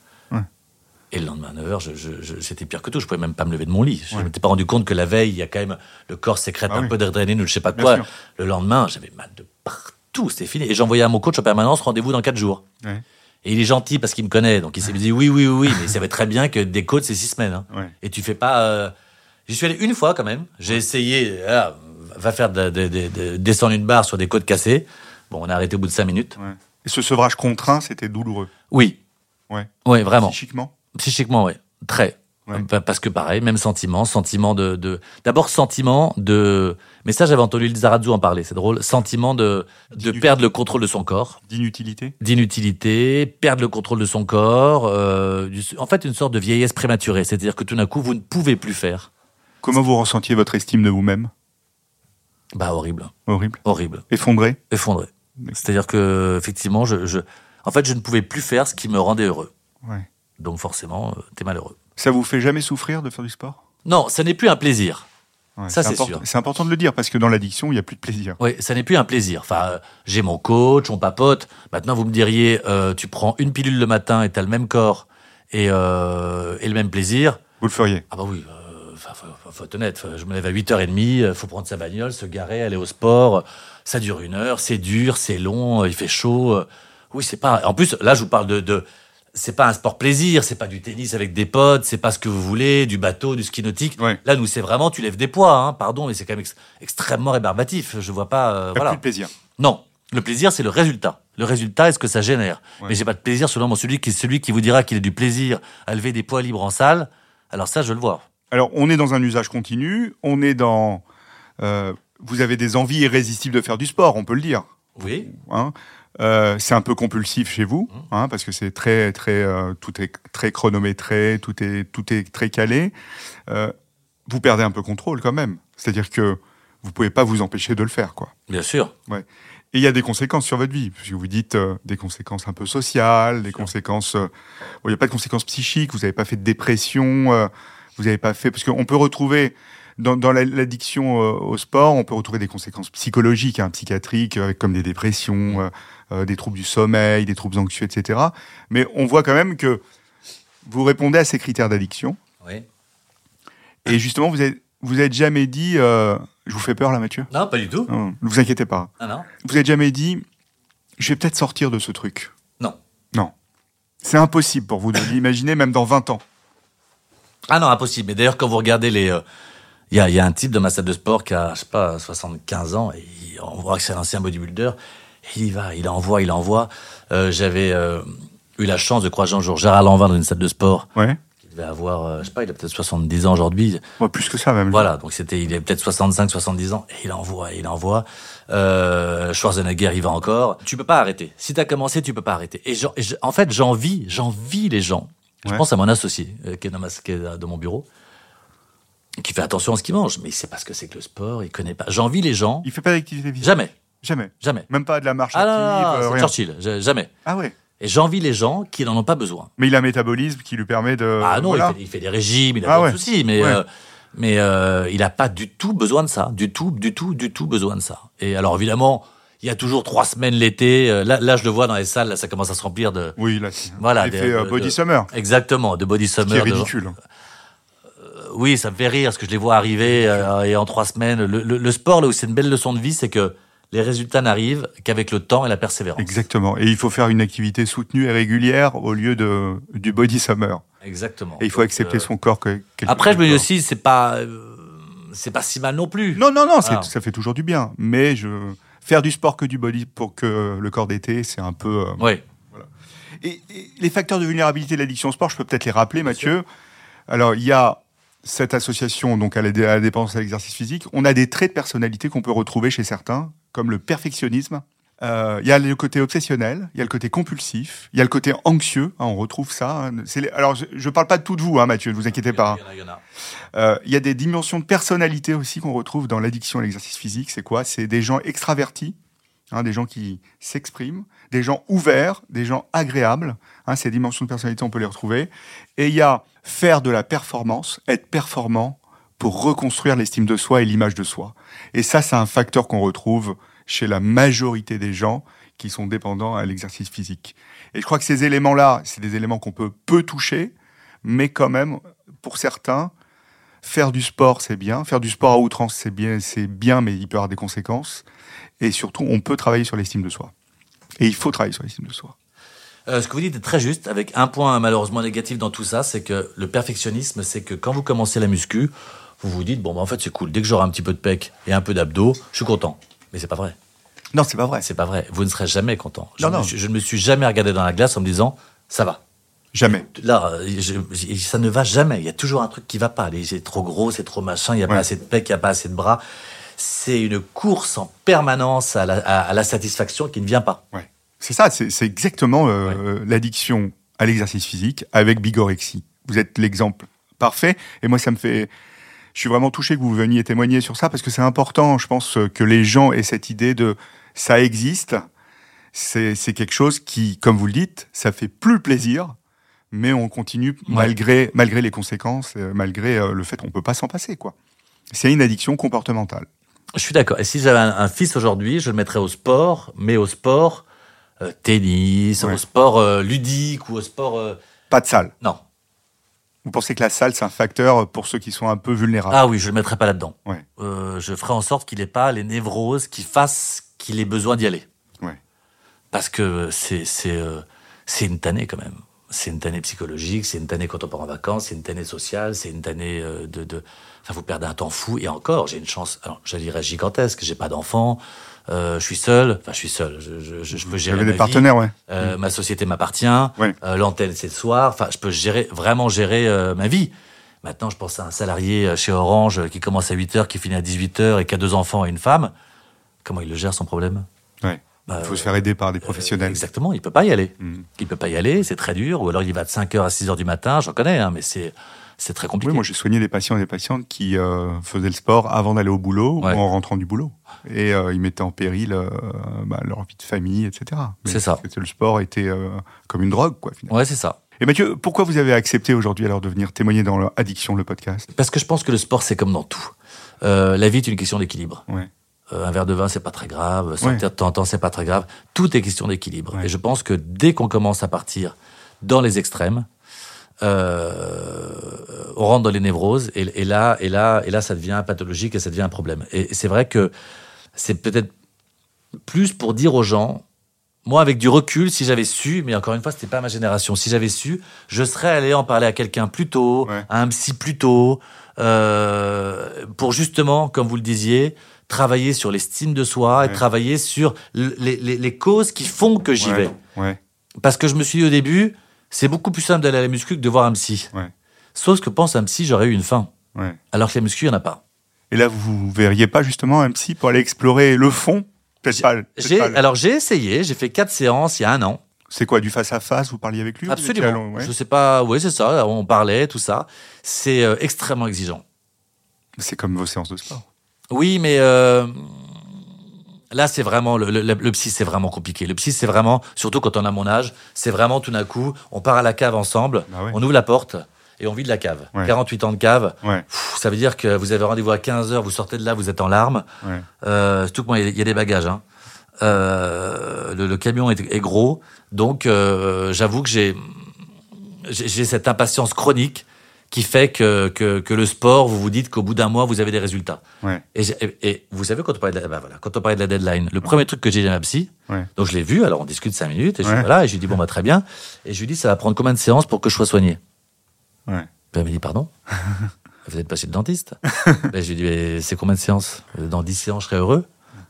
Ouais. Et le lendemain à 9h, je, je- je- c'était pire que tout. Je pouvais même pas me lever de mon lit. Je Ouais. ne m'étais pas rendu compte que la veille, il y a quand même le corps sécrète Bah un oui. peu d'adrénaline ou je sais pas Bien quoi. sûr. Le lendemain, j'avais mal de partout. C'était fini. Et j'envoyais à mon coach en permanence rendez-vous dans 4 jours. Ouais. Et il est gentil parce qu'il me connaît. Donc il s'est dit oui, oui, oui, oui. Mais il savait très bien que des côtes, c'est 6 semaines. hein. Ouais. Et tu fais pas. euh, J'y suis allé une fois quand même. J'ai essayé. ah, va faire de, de- de- de- descendre une barre sur des côtes cassées. Bon, on a arrêté au bout de 5 minutes. ouais. Et ce sevrage contraint, c'était douloureux. Oui. Ouais. Oui, vraiment. Psychiquement Psychiquement, oui. Très. Ouais. Pa- Parce que pareil, même sentiment, sentiment de, de d'abord sentiment de, mais ça j'avais entendu Lizarazu en parler, c'est drôle, sentiment de de perdre le contrôle de son corps, D'inutilité d'inutilité, perdre le contrôle de son corps, euh, en fait une sorte de vieillesse prématurée, c'est-à-dire que tout d'un coup vous ne pouvez plus faire. Comment vous ressentiez votre estime de vous-même? Bah horrible, Horrible. horrible, Effondré? Effondré. C'est-à-dire que effectivement, je, je, en fait, je ne pouvais plus faire ce qui me rendait heureux. Ouais. Donc forcément, euh, t'es malheureux. Ça vous fait jamais souffrir de faire du sport? Non, ça n'est plus un plaisir. Ouais, Ça, c'est important- sûr. C'est important de le dire parce que dans l'addiction, il n'y a plus de plaisir. Oui, ça n'est plus un plaisir. Enfin, euh, j'ai mon coach, on papote. Maintenant, vous me diriez, euh, tu prends une pilule le matin et t'as le même corps et, euh, et le même plaisir. Vous le feriez Ah bah oui, enfin, faut, faut- faut être honnête. Je me lève à 8h30, euh, faut prendre sa bagnole, se garer, aller au sport. Ça dure une heure, c'est dur, c'est long, il fait chaud. Oui, c'est pas. En plus, là, je vous parle de. de c'est pas un sport plaisir, c'est pas du tennis avec des potes, c'est pas ce que vous voulez, du bateau, du ski nautique. Ouais. Là, nous, c'est vraiment, tu lèves des poids, hein, pardon, mais c'est quand même ex- extrêmement rébarbatif. Je vois pas. euh, voilà. plus de plaisir. Non, le plaisir, c'est le résultat. Le résultat est ce que ça génère. Ouais. Mais j'ai pas de plaisir selon moi. Celui qui, celui qui vous dira qu'il a du plaisir à lever des poids libres en salle, alors ça, je le vois. Alors, on est dans un usage continu, on est dans... euh, vous avez des envies irrésistibles de faire du sport, on peut le dire. Oui. hein. Euh, c'est un peu compulsif chez vous, Mmh. hein, parce que c'est très, très, euh, tout est très chronométré, tout est, tout est très calé. Euh, vous perdez un peu contrôle quand même. C'est-à-dire que vous pouvez pas vous empêcher de le faire, quoi. Bien sûr. Et il y a des conséquences sur votre vie, puisque vous dites euh, des conséquences un peu sociales, des conséquences. euh, bon, il n'y a pas de conséquences psychiques. Vous n'avez pas fait de dépression. euh, vous n'avez pas fait parce qu'on peut retrouver dans, dans la- l'addiction euh, au sport, on peut retrouver des conséquences psychologiques, hein, psychiatriques, euh, comme des dépressions, euh, euh, des troubles du sommeil, des troubles anxieux, etc. Mais on voit quand même que vous répondez à ces critères d'addiction. Oui. Et justement, vous êtes vous êtes jamais dit, euh, je vous fais peur là, Mathieu? Non, pas du tout. Non, Ne vous inquiétez pas. Ah non. Vous n'avez jamais dit, je vais peut-être sortir de ce truc. Non. Non. C'est impossible pour vous de l'imaginer, même dans 20 ans. Ah non, impossible. Mais d'ailleurs, quand vous regardez les, euh, il y, a, y a un type de ma salle de sport qui a, je sais pas, 75 ans, et il- on voit que c'est un ancien bodybuilder. Et il y va, il envoie, il envoie. Euh, J'avais euh, eu la chance de croiser un jour Gérard Lanvin dans une salle de sport. Ouais. Il devait avoir, euh, je sais pas, il a peut-être 70 ans aujourd'hui. Ouais, plus que ça, même. Voilà, donc c'était, il est peut-être 65, 70 ans, et il envoie, il envoie. Euh, Schwarzenegger, il va encore. Tu peux pas arrêter. Si t'as commencé, tu peux pas arrêter. Et, j'en- et en fait, j'envie, j'envie les gens. Je pense à mon associé, euh, qui est, dans ma- qui est dans mon bureau, qui fait attention à ce qu'il mange, mais il sait pas ce que c'est que le sport, il connaît pas. J'envie les gens. Il fait pas d'activité physique Jamais, Jamais. jamais. Même pas de la marche Ah active, euh, c'est rien. Churchill, jamais. Ah ouais. Et j'envie les gens qui n'en ont pas besoin. Mais il a un métabolisme qui lui permet de. Ah non, voilà. il, fait, il fait des régimes, il a Ah pas ouais. de soucis, mais, Ouais. euh, mais euh, il n'a pas du tout besoin de ça, du tout, du tout, du tout besoin de ça. Et alors évidemment, il y a toujours trois semaines l'été. euh, Là, là, je le vois dans les salles, là, ça commence à se remplir de. Oui, là, c'est. Voilà, Il des- fait euh, de- Body de- Summer. Exactement, de body summer. de- ridicule. Oui, ça me fait rire parce que je les vois arriver euh, et en trois semaines. Le, le- le sport, là où c'est une belle leçon de vie, c'est que les résultats n'arrivent qu'avec le temps et la persévérance. Exactement. Et il faut faire une activité soutenue et régulière au lieu de, du Body Summer. Exactement. Et il faut Donc, accepter euh, son corps. Que, Après, je me dis aussi, c'est pas. euh, c'est pas si mal non plus. Non, non, non, Voilà. ça fait toujours du bien. Mais je faire du sport que du body pour que le corps d'été, c'est un peu. Oui. Et, et les facteurs de vulnérabilité de l'addiction au sport, je peux peut-être les rappeler, Mathieu. Alors, il y a cette association donc à la, dé- à la dépendance à l'exercice physique. On a des traits de personnalité qu'on peut retrouver chez certains, comme le perfectionnisme. Euh, Il y a le côté obsessionnel, il y a le côté compulsif, il y a le côté anxieux. hein, on retrouve ça. hein. Les- Alors, je ne parle pas de tout de vous, hein, Mathieu, ne vous inquiétez pas. Il y en a, il. Euh, Il y a des dimensions de personnalité aussi qu'on retrouve dans l'addiction à l'exercice physique. C'est quoi? C'est des gens extravertis, hein, des gens qui s'expriment, des gens ouverts, des gens agréables. Hein, ces dimensions de personnalité, on peut les retrouver. Et il y a faire de la performance, être performant pour reconstruire l'estime de soi et l'image de soi. Et ça, c'est un facteur qu'on retrouve chez la majorité des gens qui sont dépendants à l'exercice physique. Et je crois que ces éléments-là, c'est des éléments qu'on peut peu toucher, mais quand même, pour certains, faire du sport, c'est bien. Faire du sport à outrance, c'est bien, c'est bien, mais il peut avoir des conséquences. Et surtout, on peut travailler sur l'estime de soi. Et il faut travailler sur l'estime de soi. Euh, ce que vous dites est très juste, avec un point malheureusement négatif dans tout ça, c'est que le perfectionnisme, c'est que quand vous commencez la muscu, vous vous dites, bon, bah, en fait, c'est cool, dès que j'aurai un petit peu de pec et un peu d'abdos, je suis content. Mais c'est pas vrai. Non, c'est pas vrai. C'est pas vrai. Vous ne serez jamais content. Je, Non, ne me non. suis- je ne me suis jamais regardé dans la glace en me disant, ça va. Jamais. Là, euh, je- je- ça ne va jamais. Il y a toujours un truc qui va pas. C'est trop gros, c'est trop machin, il n'y a Ouais. pas assez de pec, il n'y a pas assez de bras. C'est une course en permanence à la, à- à la satisfaction qui ne vient pas. Ouais. C'est ça, c'est exactement euh, l'addiction à l'exercice physique avec bigorexie. Vous êtes l'exemple parfait. Et moi, ça me fait. Je suis vraiment touché que vous veniez témoigner sur ça parce que c'est important, je pense, euh, que les gens aient cette idée de ça existe. C'est quelque chose qui, comme vous le dites, ça fait plus plaisir, mais on continue malgré, malgré les conséquences, euh, malgré le fait qu'on peut pas s'en passer. quoi. C'est une addiction comportementale. Je suis d'accord. Et si j'avais un, un fils aujourd'hui, je le mettrais au sport, mais au sport euh, tennis, Ouais. au sport euh, ludique ou au sport. euh, Pas de salle. Non. Vous pensez que la salle, c'est un facteur pour ceux qui sont un peu vulnérables? Ah oui, je le mettrais pas là-dedans. Ouais. Je ferai en sorte qu'il n'ait pas les névroses qui fassent qu'il ait besoin d'y aller. Ouais. Parce que c'est c'est c'est une tannée quand même. C'est une tannée psychologique, c'est une tannée quand on part en vacances, c'est une tannée sociale, c'est une tannée de, de... Enfin, vous perdez un temps fou. Et encore, j'ai une chance, alors, je dirais gigantesque, j'ai pas d'enfant, euh, je suis seul, enfin je suis seul, je, je, peux Vous gérer avez ma des vie. partenaires, ouais. Euh, ma société m'appartient, Ouais. euh, l'antenne c'est le soir, enfin je peux gérer, vraiment gérer euh, ma vie. Maintenant, je pense à un salarié chez Orange qui commence à 8h, qui finit à 18h et qui a deux enfants et une femme. Comment il le gère son problème? Ouais. Bah, Il faut se faire aider par des professionnels. Exactement, il peut pas y aller. Mhm. Il peut pas y aller, c'est très dur. Ou alors il va de 5h à 6h du matin, j'en connais, hein, mais c'est c'est très compliqué. Oui, moi j'ai soigné des patients et des patientes qui euh, faisaient le sport avant d'aller au boulot Ouais. ou en rentrant du boulot. Et euh, ils mettaient en péril euh, bah, leur vie de famille, etc. C'est ça. parce que Le sport était comme une drogue, quoi, finalement. Ouais, c'est ça. Et Mathieu, pourquoi vous avez accepté aujourd'hui alors de venir témoigner dans Addiction, le podcast? Parce que je pense que le sport, c'est comme dans tout. La vie est une question d'équilibre. Ouais. Un verre de vin, c'est pas très grave. Sortir Ouais. de temps en temps, c'est pas très grave. Tout est question d'équilibre. Ouais. Et je pense que dès qu'on commence à partir dans les extrêmes, euh, on rentre dans les névroses et, et là, et là, et là, ça devient pathologique et ça devient un problème. Et c'est vrai que c'est peut-être plus pour dire aux gens, moi, avec du recul, si j'avais su, mais encore une fois, c'était pas ma génération, si j'avais su, je serais allé en parler à quelqu'un plus tôt, Ouais. à un psy plus tôt, euh, pour justement, comme vous le disiez, travailler sur l'estime de soi et Ouais. travailler sur les, les- les causes qui font que j'y ouais. vais. Parce que je me suis dit au début, c'est beaucoup plus simple d'aller à la muscu que de voir un psy. Sauf que pense un psy, j'aurais eu une faim. Ouais. Alors que la muscu, il n'y en a pas. Et là, vous verriez pas justement un psy pour aller explorer le fond J'ai, alors j'ai essayé, j'ai fait quatre séances il y a un an. C'est quoi, du face à face Vous parliez avec lui Absolument. allé- ouais. Je sais pas, oui c'est ça, on parlait, tout ça. C'est euh, extrêmement exigeant. C'est comme vos séances de sport. Oui, mais euh, là c'est vraiment, le, le, le psy c'est vraiment compliqué. Le psy c'est vraiment, surtout quand on a mon âge, c'est vraiment tout d'un coup, on part à la cave ensemble, ouais. on ouvre la porte et on vide la cave. Ouais. 48 ans de cave, Ouais. pff, ça veut dire que vous avez rendez-vous à 15h, vous sortez de là, vous êtes en larmes. Ouais. Euh, surtout que moi, il y a- il y, a des bagages. Hein. Euh, le, le camion est, est gros, donc euh, j'avoue que j'ai j'ai cette impatience chronique qui fait que, que, que le sport, vous vous dites qu'au bout d'un mois, vous avez des résultats. Ouais. Et, j'ai- et- et vous savez, quand on parlait de la, bah voilà, quand on parlait de la deadline, le premier truc que j'ai dit à ma psy, Ouais. donc je l'ai vu, alors on discute cinq minutes, et je, voilà, et je lui dis, bon, bah, très bien. Et je lui dis, ça va prendre combien de séances pour que je sois soigné? Ouais. Puis elle me dit, pardon vous n'êtes pas chez le dentiste. ben, j'ai dit, mais c'est combien de séances Euh, Dans 10 séances, je serais heureux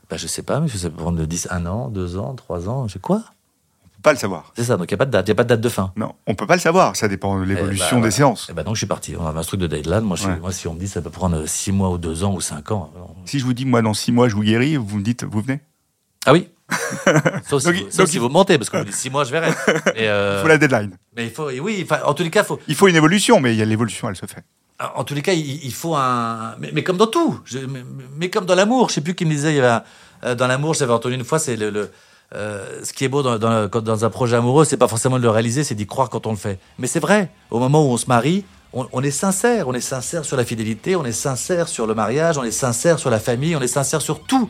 ben, Je sais pas, mais ça peut prendre de 10, un an, deux ans, trois ans. Je sais quoi On peut pas le savoir. C'est ça, donc il n'y a pas de date, il a pas de date de fin. Non, on peut pas le savoir. Ça dépend de l'évolution Eh ben, des voilà. séances. Et ben donc je suis parti. On avait un truc de deadline. Moi, je Ouais. moi, si on me dit ça peut prendre 6 mois ou 2 ans ou 5 ans. Si je vous dis, moi, dans six mois, je vous guéris, vous me dites, vous venez? Ah oui Sauf, si, Donc, vous, donc, sauf si vous mentez, parce que vous dites 6 mois, je verrai. Mais, euh, Il faut la deadline. mais il faut, oui, en tous les cas, faut, Il faut une évolution, mais il y a l'évolution, elle se fait. en tous les cas, il, il faut un. Mais, mais comme dans tout, je- mais, mais comme dans l'amour. Je sais plus qui me disait, il y avait un- euh, dans l'amour, j'avais entendu une fois, c'est le. le- euh, ce qui est beau dans, dans, quand- dans un projet amoureux, c'est pas forcément de le réaliser, c'est d'y croire quand on le fait. Mais c'est vrai, au moment où on se marie, on, on est sincère. On est sincère sur la fidélité, on est sincère sur le mariage, on est sincère sur la famille, on est sincère sur tout.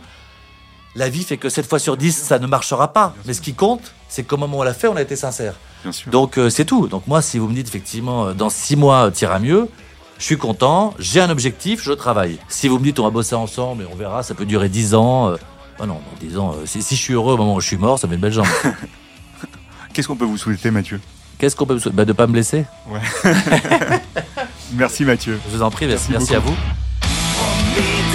La vie fait que 7 fois sur 10, ça ne marchera pas. Mais ce qui compte, c'est qu'au moment où on l'a fait, on a été sincère. Donc euh, c'est tout. Donc moi, si vous me dites effectivement, euh, dans six mois, euh, t'ira mieux, je suis content, j'ai un objectif, je travaille. Si vous me dites, on va bosser ensemble et on verra, ça peut durer dix ans. ah non, dans 10 ans, si, si je suis heureux au moment où je suis mort, ça fait une belle jambe. Qu'est-ce qu'on peut vous souhaiter, Mathieu? Qu'est-ce qu'on peut me souhaiter? Bah, De pas me blesser. Merci, Mathieu. Je vous en prie, merci, Merci merci à vous.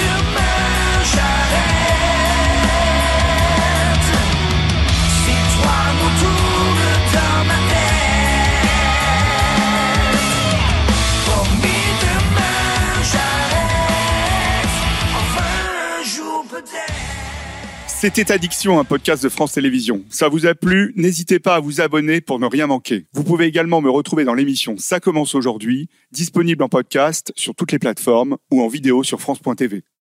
C'était Addiction, un podcast de France Télévisions. Ça vous a plu N'hésitez pas à vous abonner pour ne rien manquer. Vous pouvez également me retrouver dans l'émission Ça commence aujourd'hui, disponible en podcast sur toutes les plateformes ou en vidéo sur France.tv.